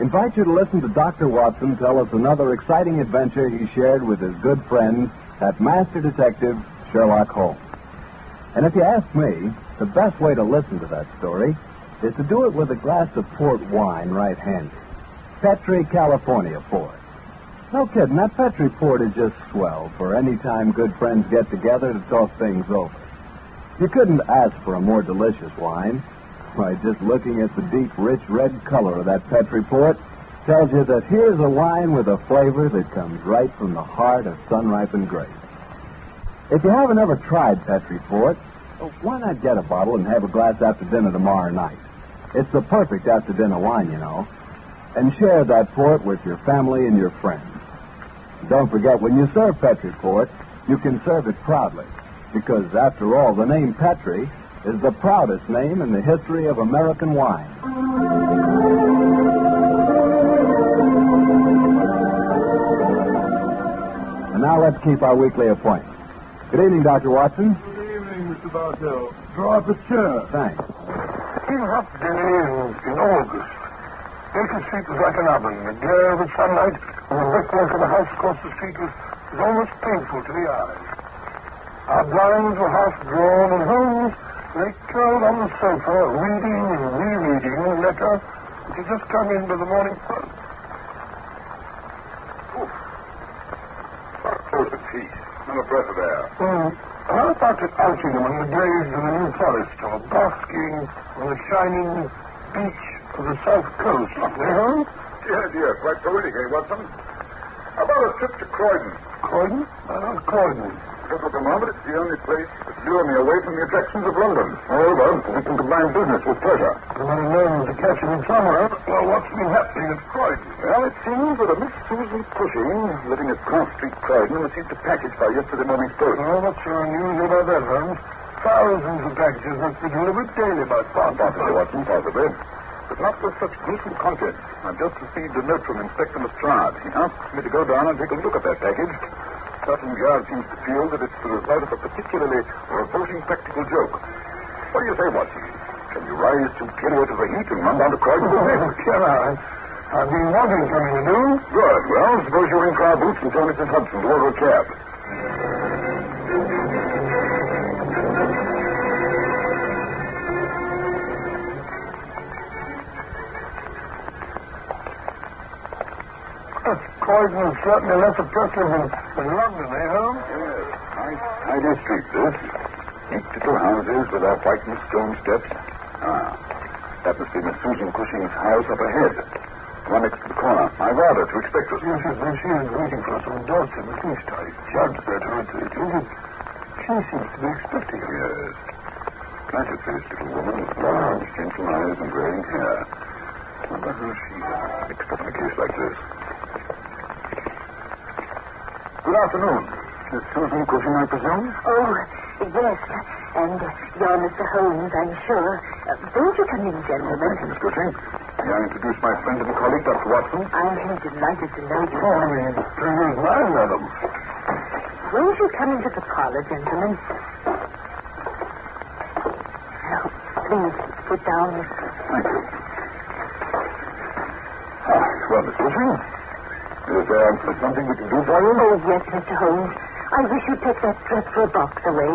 invite you to listen to Dr. Watson tell us another exciting adventure he shared with his good friend, that master detective, Sherlock Holmes. And if you ask me, the best way to listen to that story is to do it with a glass of port wine right handy. Petri California port. No kidding, that Petri port is just swell for any time good friends get together to talk things over. You couldn't ask for a more delicious wine. Why, just looking at the deep, rich red color of that Petri port tells you that here's a wine with a flavor that comes right from the heart of sun-ripened grapes. If you haven't ever tried Petri port, uh, why not get a bottle and have a glass after dinner tomorrow night? It's the perfect after-dinner wine, you know. And share that port with your family and your friends. Don't forget, when you serve Petri port, you can serve it proudly. Because, after all, the name Petri is the proudest name in the history of American wine. And now let's keep our weekly appointment. Good evening, Dr. Watson. Good evening, Mr. Bartell. Draw up a chair. Thanks. Came hot day in, in August. Baker Street was like an oven. The glare of the sunlight and the brickwork of the house across the street was, was almost painful to the eyes. Our blinds were half drawn, and Holmes curled on the sofa, reading and rereading a letter which had just come in by the morning post. Close the tea. Not a breath of air. Hmm. How about an outing among the graves of the New Forest, or basking on the shining beach of the South Coast? Lovely, huh? Yes, yes, quite poetic, eh, Watson? How about a trip to Croydon? Croydon? I love Croydon. The moment, it's the only place that lure me away from the attractions of London. Moreover, we can combine business with pleasure. Somebody knows to catch him in somewhere. Well, what's been happening at Croydon? Well, it seems that a Miss Susan Cushing, living at Cross Street, Croydon, received a package by yesterday morning's post. Oh, what's your news about that, Holmes? Thousands of packages must be delivered daily by Fox. Possibly, Watson, possibly. But not with such gruesome contents. I've just received a note from Inspector Lestrade. He asks me to go down and take a look at that package. Scotland Yard seems to feel that it's the result of a particularly revolting practical joke. What do you say, Watson? Can you rise to period of the heat and run down to Croydon me? Can I? I've been wanting something to do. Good. Well, suppose you ring car boots and tell Mrs. Hudson to order a cab. Croydon is certainly less oppressive than, than London, eh, Holmes? Yes. Nice, tidy street, this. Neat little houses with their whitened stone steps. Ah, that must be Miss Susan Cushing's house up ahead. The one next to the corner. I've ordered to expect us. Yes, yes, she is waiting for us on the doorstep. At least I judge that her isn't. She seems to be expecting us. Yes. Placid-faced little woman with large, gentle eyes and graying hair. Wonder who she is mixed up in a case like this. Good afternoon. Miss Susan Cushing, I presume? Oh, yes. And you're Mr. Holmes, I'm sure. Uh, won't you come in, gentlemen? Thank you, Miss Cushing. May I introduce my friend and colleague, Dr. Watson? I'm delighted to know you. Oh, pleasure is mine, madam. Won't you come into the parlor, gentlemen? Now, please, sit down. Thank you. Ah, well, Miss Cushing, is there something we can do for you? Oh, yes, Mr. Holmes. I wish you'd take that dreadful box away.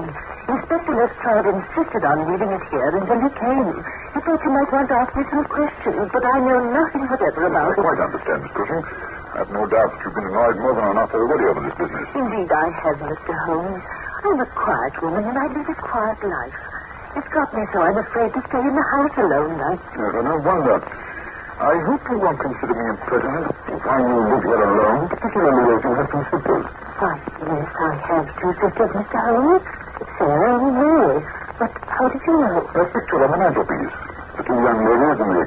Inspector Lestrade insisted on leaving it here until he came. He thought you might want to ask me some questions, but I know nothing whatever I about it. quite understand, Miss Cushing. I have no doubt that you've been annoyed more than enough already over this business. Indeed, I have, Mr. Holmes. I'm a quiet woman, and I live a quiet life. It's got me so I'm afraid to stay in the house alone nights. Yes, and no wonder. I hope you won't consider me impertinent if I live here alone, particularly as you have two sisters. Why, yes, I have two sisters, Mr. Holmes. Sarah and Mary. But how did you know? A picture on the mantelpiece. The two young ladies and the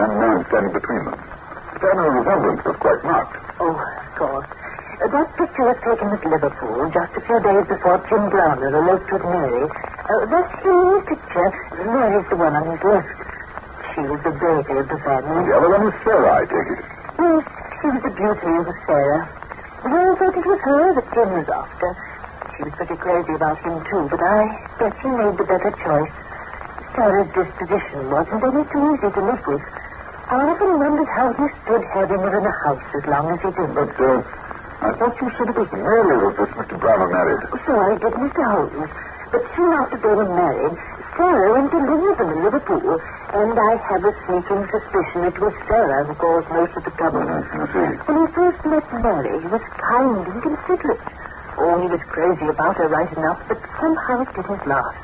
young man standing between them. The family resemblance was quite marked. Oh, of course. Uh, that picture was taken at Liverpool just a few days before Jim Browner eloped with Mary. Uh, that's the new picture. Mary's the one on his left. She was the baby of the family. The other one was Sarah, I take it. Yes, she was the beauty of Sarah. We all thought it was her that Jim was after. She was pretty crazy about him, too, but I guess he made the better choice. Sarah's disposition wasn't any too easy to live with. I often wondered how he stood having her in the house as long as he did. But, uh, I thought you said it was Mary with this Mr. Browner married. So I did Mr. Holmes. But soon after they were married, Sarah went to live with them in Liverpool, and I have a sneaking suspicion it was Sarah who caused most of the trouble. I see. When he first met Mary, he was kind and considerate. Oh, he was crazy about her right enough, but somehow it didn't last.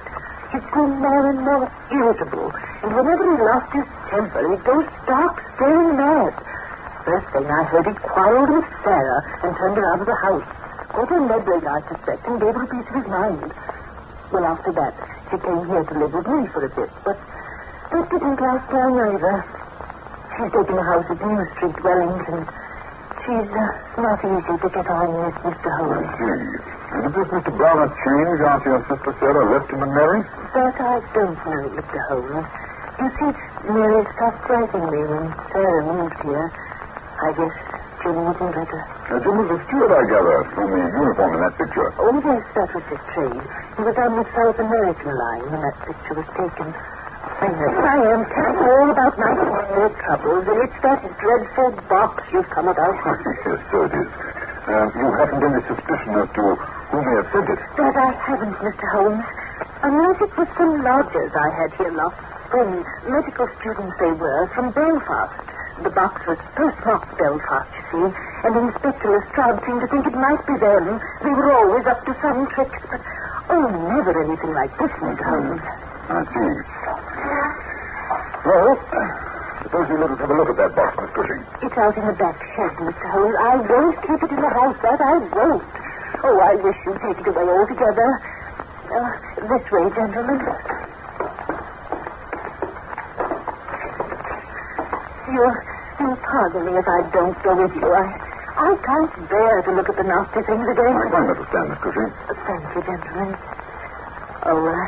He grew more and more irritable, and whenever he lost his temper, he'd go stark, staring mad. First thing I heard, he quarreled with Sarah and turned her out of the house. Caught her meddling, I suspect, and gave her a piece of his mind. Well, after that, she came here to live with me for a bit, but that didn't last long either. She's taken a house at New Street, Wellington. She's uh, not easy to get on with, Mr. Holmes. And did this Mr. Browner change after your sister Sarah left him and Mary? That I don't know, Mr. Holmes. You see, Mary stopped writing me when Sarah moved here. I guess Jim wasn't better. Uh, Jim was a steward, I gather, from the uniform in that picture. Oh, yes, that was his trade. He was on the South American line when that picture was taken. I know. I am telling you all about my family troubles, and it's that dreadful box you've come about. yes, so it is. Uh, you haven't any suspicion as to who may have sent it? That I haven't, Mr. Holmes. Unless it was some lodgers I had here last spring. Medical students they were, from Belfast. The box was postmarked Belfast, you see, and Inspector Lestrade seemed to think it might be them. They were always up to some tricks, but, oh, never anything like this, Mr. Holmes. I see. Well, suppose you let us have a look at that box, Miss Cushing. It's out in the back shed, Mr. Holmes. I won't keep it in the house, that I won't. Oh, I wish you'd take it away altogether. Uh, this way, gentlemen. You'll, you'll pardon me if I don't go with you. I, I can't bear to look at the nasty things again. I quite understand, Miss Cushing. Thank you, gentlemen. Oh, uh,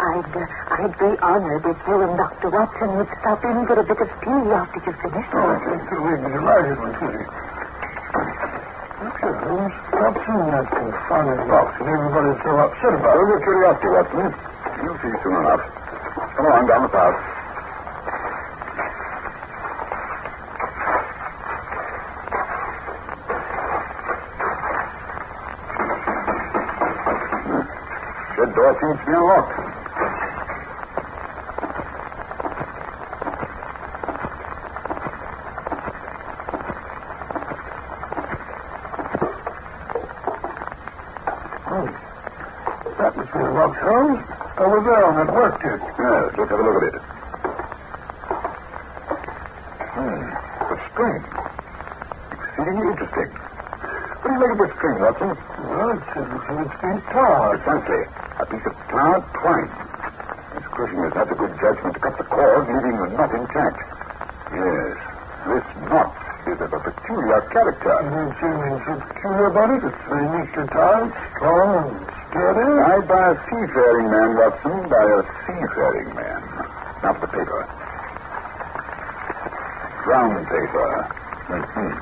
I'd, uh, I'd be honored if you and Dr. Watson would stop in for a bit of tea after you've finished. Oh, thank you. We'd be delighted, Miss Cushing. Look here, Holmes. Stop seeing that confounded box and everybody's so upset about it. Over curiosity, Watson. You'll see soon enough. Come on, down the path. Shed door seems to be unlocked. Oh. That was the box, Holmes. Over there on that work kit. Yes, let's have a look at it. Hmm. The string. Exceedingly interesting. What do you make of this string, Watson? Well, it says it's been tarred. Precisely. A piece of tarred twine. Miss Cushing has had the good judgment to cut the cord, leaving the knot intact. Yes. This knot is of a peculiar character. There's anything so peculiar about it. It's very neatly tied, strong and sturdy. Tied by a seafaring man, Watson. By a seafaring man. Not the paper. Brown paper. Mm-hmm.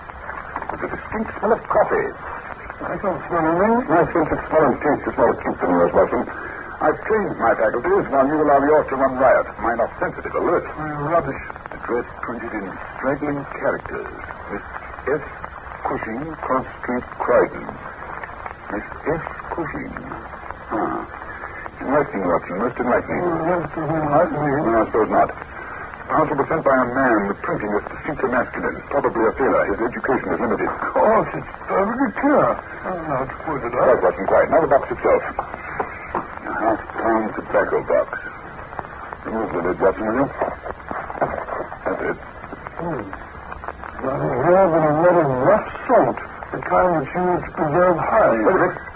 With a distinct smell of coffee. I don't smell anything. My sense of smell and taste is more acute than yours, Watson. I've trained my faculties while you allow yours to run riot. Mine are sensitive, alert. Uh, rubbish. Address printed in straggling characters. Miss S. Cushing, Cross Street, Croydon. Miss F. Cushing. Ah. Enlightening, Watson. Most enlightening. Oh, that's the thing like me. No, I suppose not. The Answer was sent by a man. The printing is distinctly masculine. Probably a sailor. His education is limited. Of course, it's perfectly clear. Oh, now it's pointed Quiet, out. Watson, quiet. Now the box itself. A half-pound tobacco box. Remove the lid, Watson, will you? That's it. Hmm. Nothing here but a lot of rough salt. The kind that's used to preserve Wait a minute.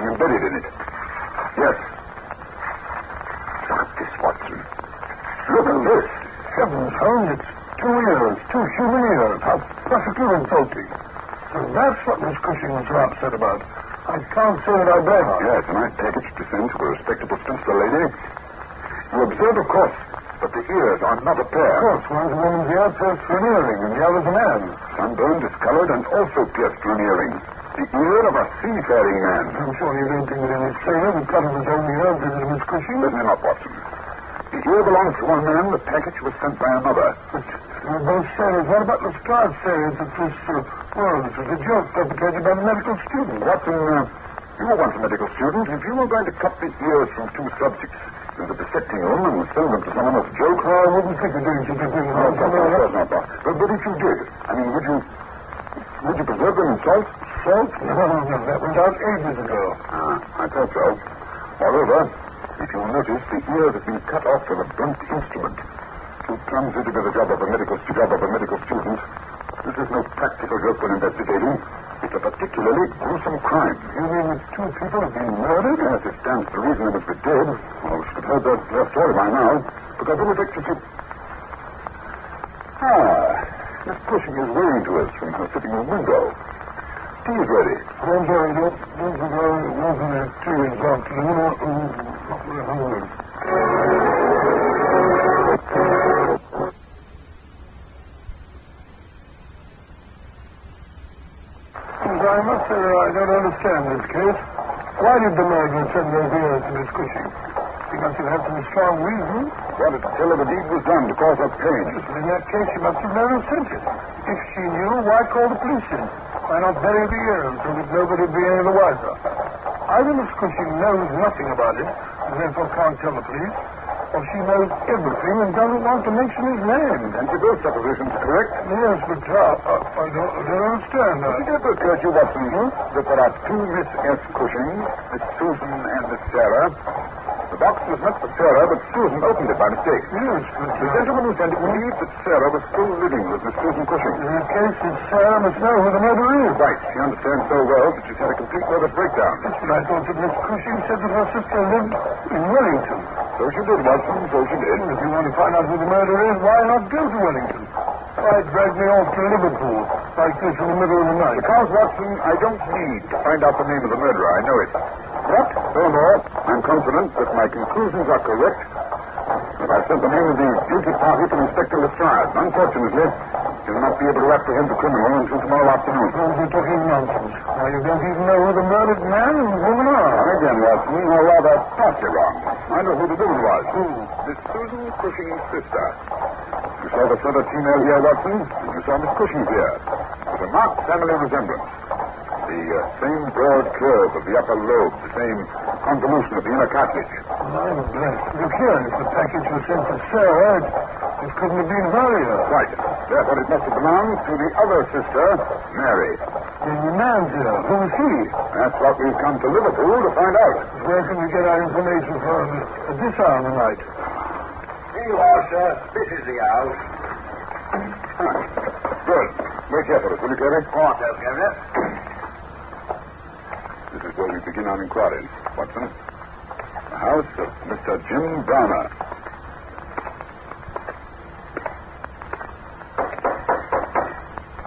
Something embedded in it. Yes. Look at this, Watson. Look at this. Heavens, Holmes, it's two ears, two human ears. How perfectly revolting. And that's what Miss Cushing was so upset about. I can't say that I blame her. Yes, a nice package to send to a respectable spinster lady. You observe, of course, that the ears are not a pair. Of course, one's a woman's ear pierced for an earring, and the other's a man. Sunburned, discolored, and also pierced for an earring. The ear of a seafaring man. I'm sure you don't think that any sailor would cut his own ear and give it to Miss Cushing. Certainly not, Watson. The ear belongs to one man, the package was sent by another. But uh, both sailors, what about Lestrade's saying that this, uh, well, this was a joke perpetrated by the medical student? Watson, uh, you were once a medical student. If you were going to cut the ears from two subjects in the dissecting room and send them to someone as a joke, I wouldn't think of doing such a thing. No, of course not, of course not, boss. But, but if you did, I mean, would you, would you preserve them in salt? Salt? No, that went out ages ago. Ah, I thought so. Moreover, if you'll notice, the ears have been cut off with a blunt instrument. Too clumsy to be the job of a medical job of a medical student. This is no practical joke when investigating. It's a particularly gruesome crime. You mean that two people have been murdered? Yes, it stands to reason they must be dead. Well, we should have heard that story by now. Because it affects you. Ah, Miss Cushing is waving to us from her sitting room window. Tea ready. I'm sorry, don't, don't forget it wasn't a tea this afternoon. I'm very hungry. I must say that I don't understand this case. Why did the murderer send those ears to Miss Cushing? He must have had some strong reason. To tell her the deed was done to cause her pain. In that case, she must have known who sent it. If she knew, why call the police in? Why not bury the ears so that nobody would be any the wiser? Either Miss Cushing knows nothing about it, and therefore can't tell the police, or she knows everything and doesn't want to mention his name. And you both suppositions correct? Yes, but uh, uh, I, don't, I don't understand that. Did it ever occur to you, Watson, that there are two Miss S. Cushing, Miss Susan and Miss Sarah? The box was meant for Sarah, but Susan opened it by mistake. Yes, The gentleman who sent it believed that Sarah was still living with Miss Susan Cushing. in that case, it's Sarah must know who the murderer is. Right. She understands so well that she's had a complete nervous breakdown. Yes, but I thought that Miss Cushing said that her sister lived in Wellington. So she did, Watson. So she did. If you want to find out who the murderer is, why not go to Wellington? Why drag me off to Liverpool like this in the middle of the night? Because, Watson, I don't need to find out the name of the murderer. I know it. But, furthermore, I'm confident that my conclusions are correct. That I've sent the name of the guilty party to Inspector Lestrade. Unfortunately, he will not be able to apprehend the criminal until tomorrow afternoon. Oh, you're talking nonsense. Why, you don't even know who the murdered man and woman are. Now, again, Watson, or rather, partly wrong. I know who the woman was. Who? Miss Susan Cushing's sister. You saw the feathered female here, Watson, and you saw Miss Cushing's here. There's a marked family resemblance. The uh, same broad curve of the upper lobe, the same convolution of the inner cartilage. I'm blessed. Look here, if the package was sent to Sarah, it, it couldn't have been her. Right. Therefore, it must have belonged to the other sister, Mary. Then the man's ear. Who was he? That's what we've come to Liverpool to find out. Where can we get our information from at this hour of the night? Here you are, sir. This is the house. Good. Wait here for us, will you, Carey? Court, Governor. This is where we begin our inquiries, Watson. The house of Mr. Jim Browner.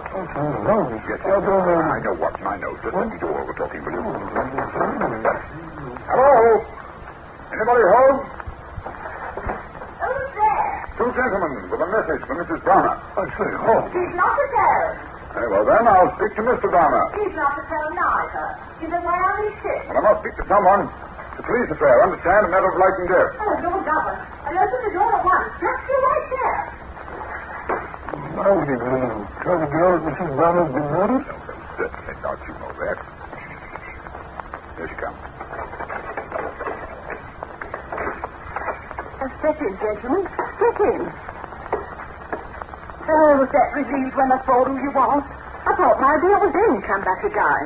Oh, so long. Yes, I don't know. I know, Watson, I know. Just let me do all the talking, will you? Oh, Hello? Anybody home? Who's there? Two gentlemen with a message for Mrs. Browner. I say, oh. He's not at home. Very well, then, I'll speak to Mr. Browner. He's not at home neither. He's away on his ship. But I must speak to someone. The police affair, understand? A matter of life and death. Oh, Lord Governor. I'll open the door at once. Just you right there. Now, what are you going to do? Tell the girl that Mrs. Browner's been murdered? Certainly not, you know that. Here she comes. Uh, step in, gentlemen. Step in. Oh, was that relieved when I told who you was? I thought my it was in come back again.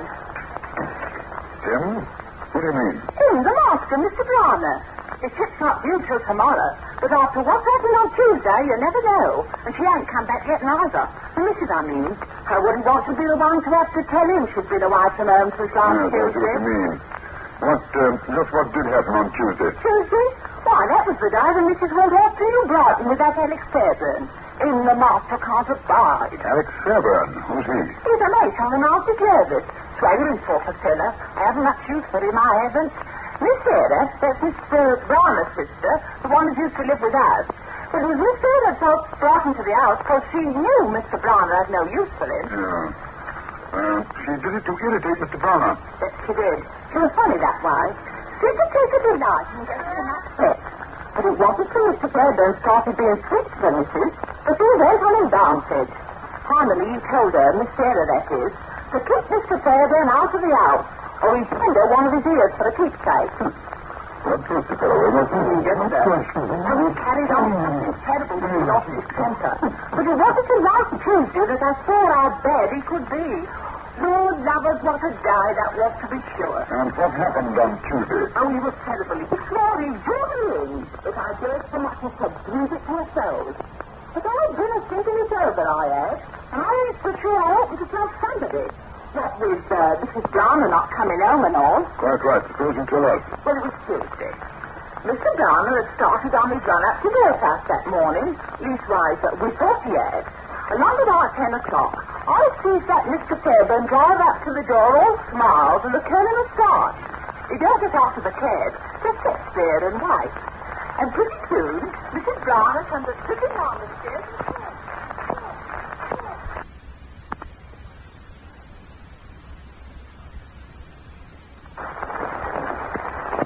Jim? What do you mean? Him, the master, Mr. Browner. The ship's not due till tomorrow, but after what happened on Tuesday, you never know. And she ain't come back yet neither. The missus, I mean. I wouldn't want to be the one to have to tell him she'd been away from home since last Yes, I see what Tuesday. you mean. What, uh, just what did happen on Tuesday? Tuesday? Why, that was the day when Mrs. went off to New Brighton with that Alex Fairbairn. In the master can't abide. Alex Fairbairn. Who's he? He's a mate on the master service. Swaggering sort of fella. I haven't much use for him, I haven't. Miss Sarah, that's Mr. Brown's sister, the one who used to live with us. But it was Miss Sarah felt brought into the house because she knew Mr. Browner had no use for him. Yeah. Well, she did it to irritate Mr. Browner. That she did. She was funny that way. She could take a delight in getting him upset. But it wasn't till Mr. Fairbairn started being sweet to Mrs. But he went on and. Finally, he told her, Miss Sarah that is, to keep Mr. Fairbairn out of the house, or he'd send her one of his ears for a keepsake. What truth the fellow, isn't? Yes, sir. And he carried on hmm. something terrible when he lost his temper. But it wasn't till last Tuesday that I saw how bad he could be. Lord lovers, what a guy that was, to be sure. And what happened on Tuesday? Oh, he was terrible. He swore he'd do me in if I dared so much as to breathe it to soul. But I'd been a thinking it over, I had. And I ain't so sure I oughtn't to tell somebody. What with uh, Mrs. Browner not coming home and all. Quite right. Suppose you tell us. Well, it was Tuesday. Mr. Browner had started on his run up to Belfast that morning. Leastwise, uh, we thought he had. Along about ten o'clock, I sees that Mr. Fairbairn drive up to the door all smiles and a curl of moustache. He get out of the cab, just sits there and waits. And pretty soon, Mrs. Browner comes a tripping down the stairs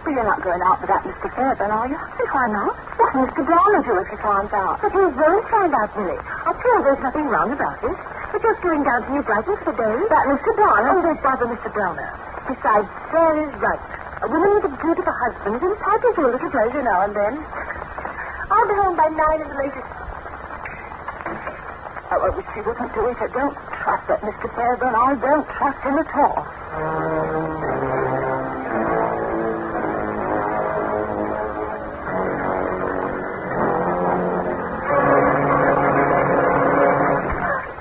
But you're not going out with that Mr. Fairbairn, are you? Why not? What Mr. will do if he finds out? But he won't find out, Millie. I'm sure there's nothing wrong about it. We're just going down to New Brighton for the day. That Mr. Browner? Oh, there's brother Mr. Browner. Besides, Sarah's right. A woman with a beautiful husband is entitled to a little pleasure now and then. I'll be home by nine at the latest. Oh, I wish she wouldn't do it. I don't trust that Mr. Fairbairn. I don't trust him at all.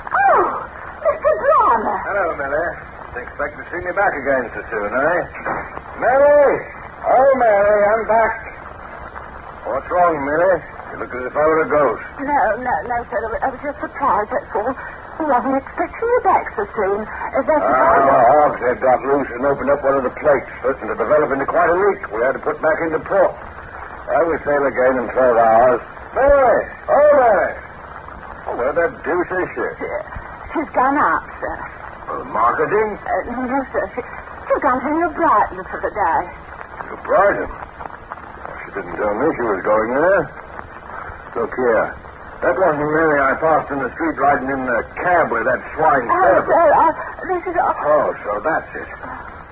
Oh. Hello, Millie. Expect to see me back again so soon, eh? Mary! Oh, Mary, I'm back. What's wrong, Millie? You look as if I were a ghost. No, no, no, sir. I was- just surprised, that's all. I wasn't expecting you back so soon. Uh, That's Ah, all. the hogs had got loose and opened up one of the plates, certain to develop into quite a leak. We had to put back into port. I will sail again in 12 hours. Mary! Oh, Mary! Oh, where the deuce is she? She's gone out, sir. Marketing? Uh, no, sir. She, to New Brighton for the day. To Brighton. She didn't tell me she was going there. Look here. That wasn't Mary I passed in the street riding in the cab with that swine Oh, Fairbairn. sir, uh, this is all. Oh, so that's it.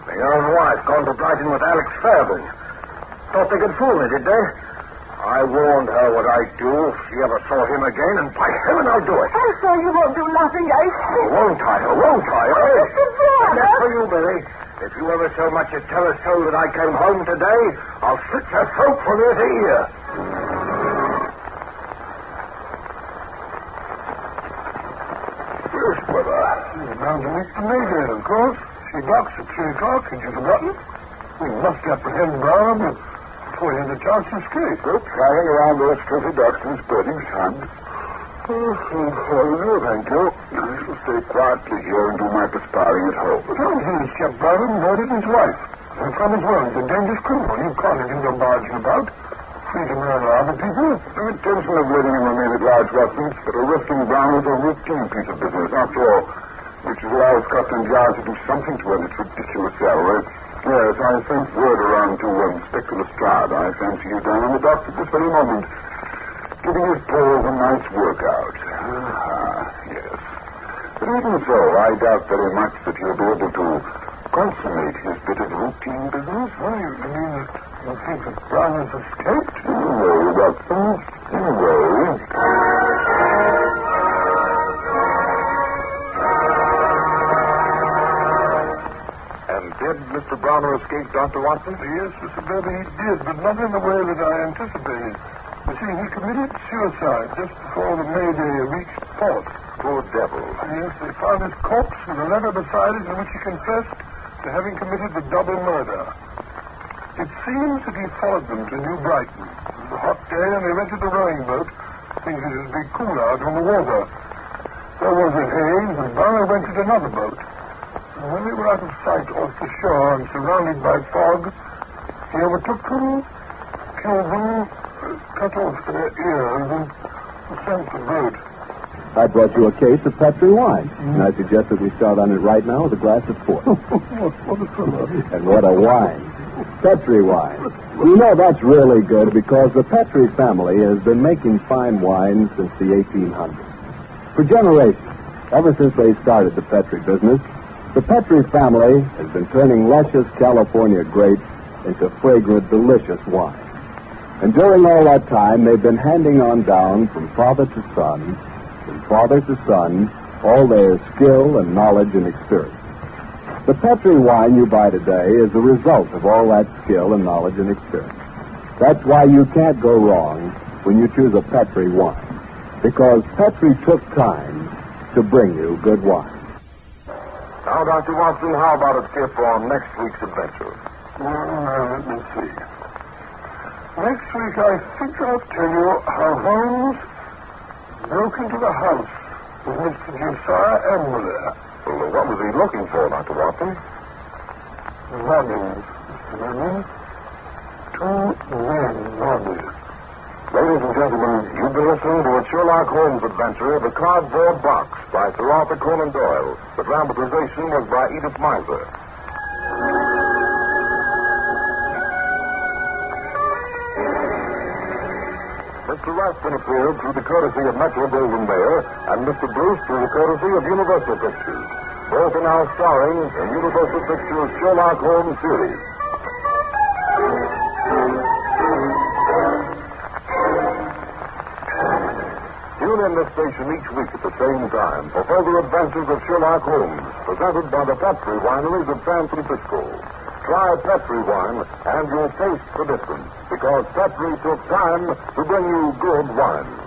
My own wife gone to Brighton with Alex Fairbairn. Thought they could fool me, did they? I warned her what I'd do if she ever saw him again, and by heaven I'll do it. Oh, sir, you won't do nothing, eh? Oh, won't I? Oh, won't I? Oh, eh? Mr. Browner. And that's for you, Billy. If you ever so much as tell a soul that I came home today, I'll slit your throat from ear to ear. Yes, brother. You're bound to meet the Mayday, of course. She docks at 3 o'clock. Had you forgotten? We must apprehend Brown before he has a chance to escape. Still prowling around those filthy docks in spreading sun. No, thank you. I shall stay quietly here and do my perspiring at home. He's Brown and murdered his wife. And from his he's a dangerous criminal. You can't let him go barging about. Free to murder other people. The intention of letting him remain at large wasn't, but arresting Brown was a routine piece of business, after all, which allows Scotland Yard to do something to earn its ridiculous salary. Yes, I sent word around to um, Inspector Lestrade. I fancy he's down on the docks at this very moment, giving his paws a nice workout. Ah, yes. But even so, I doubt very much that he'll be able to consummate his bit of routine business. Oh, you mean that you think that Brown has escaped? No, Watson. No. And did Mr. Browner escape, Dr. Watson? Yes, Mr. Berber, he did, but not in the way that I anticipated. You see, he committed suicide just before the Mayday reached port. Poor devil. Yes, they found his corpse with a letter beside it in which he confessed to having committed the double murder. It seems that he followed them to New Brighton. It was a hot day, and they rented a rowing boat thinking it'd be cool out on the water. There was a haze, and Barrow rented another boat. And when they were out of sight off the shore and surrounded by fog, he overtook them, killed them, cut off their ears, and sank the boat. I brought you a case of Petri wine, and I suggest that we start on it right now with a glass of port. what, what a fellow. and what a wine. Petri wine. You know that's really good because the Petri family has been making fine wine since the 1800s. For generations, ever since they started the Petri business, the Petri family has been turning luscious California grapes into fragrant, delicious wine. And during all that time, they've been handing on down from father to son, from father to son, all their skill and knowledge and experience. The Petri wine you buy today is the result of all that skill and knowledge and experience. That's why you can't go wrong when you choose a Petri wine. Because Petri took time to bring you good wine. Now, Dr. Watson, how about a tip on next week's adventure? Well, let me see. Next week, I think I'll tell you how Holmes broke into the house with Mr. Josiah Emler. Well, what was he looking for, Dr. Watson? Bodies, Mr. Vernon. Two men bodies. Ladies and gentlemen, you've been listening to a Sherlock Holmes adventure, The Cardboard Box, by Sir Arthur Conan Doyle. The dramatization was by Edith Meiser. Mr. Rathbone appeared through the courtesy of Metro Goldwyn Mayer, and Mr. Bruce through the courtesy of Universal Pictures. Both are now starring in Universal Pictures' Sherlock Holmes series. Tune in this station each week at the same time for further adventures of Sherlock Holmes, presented by the Petri Wineries of San Francisco. Try Petri wine, and you'll taste the difference, because Petri took time to bring you good wine.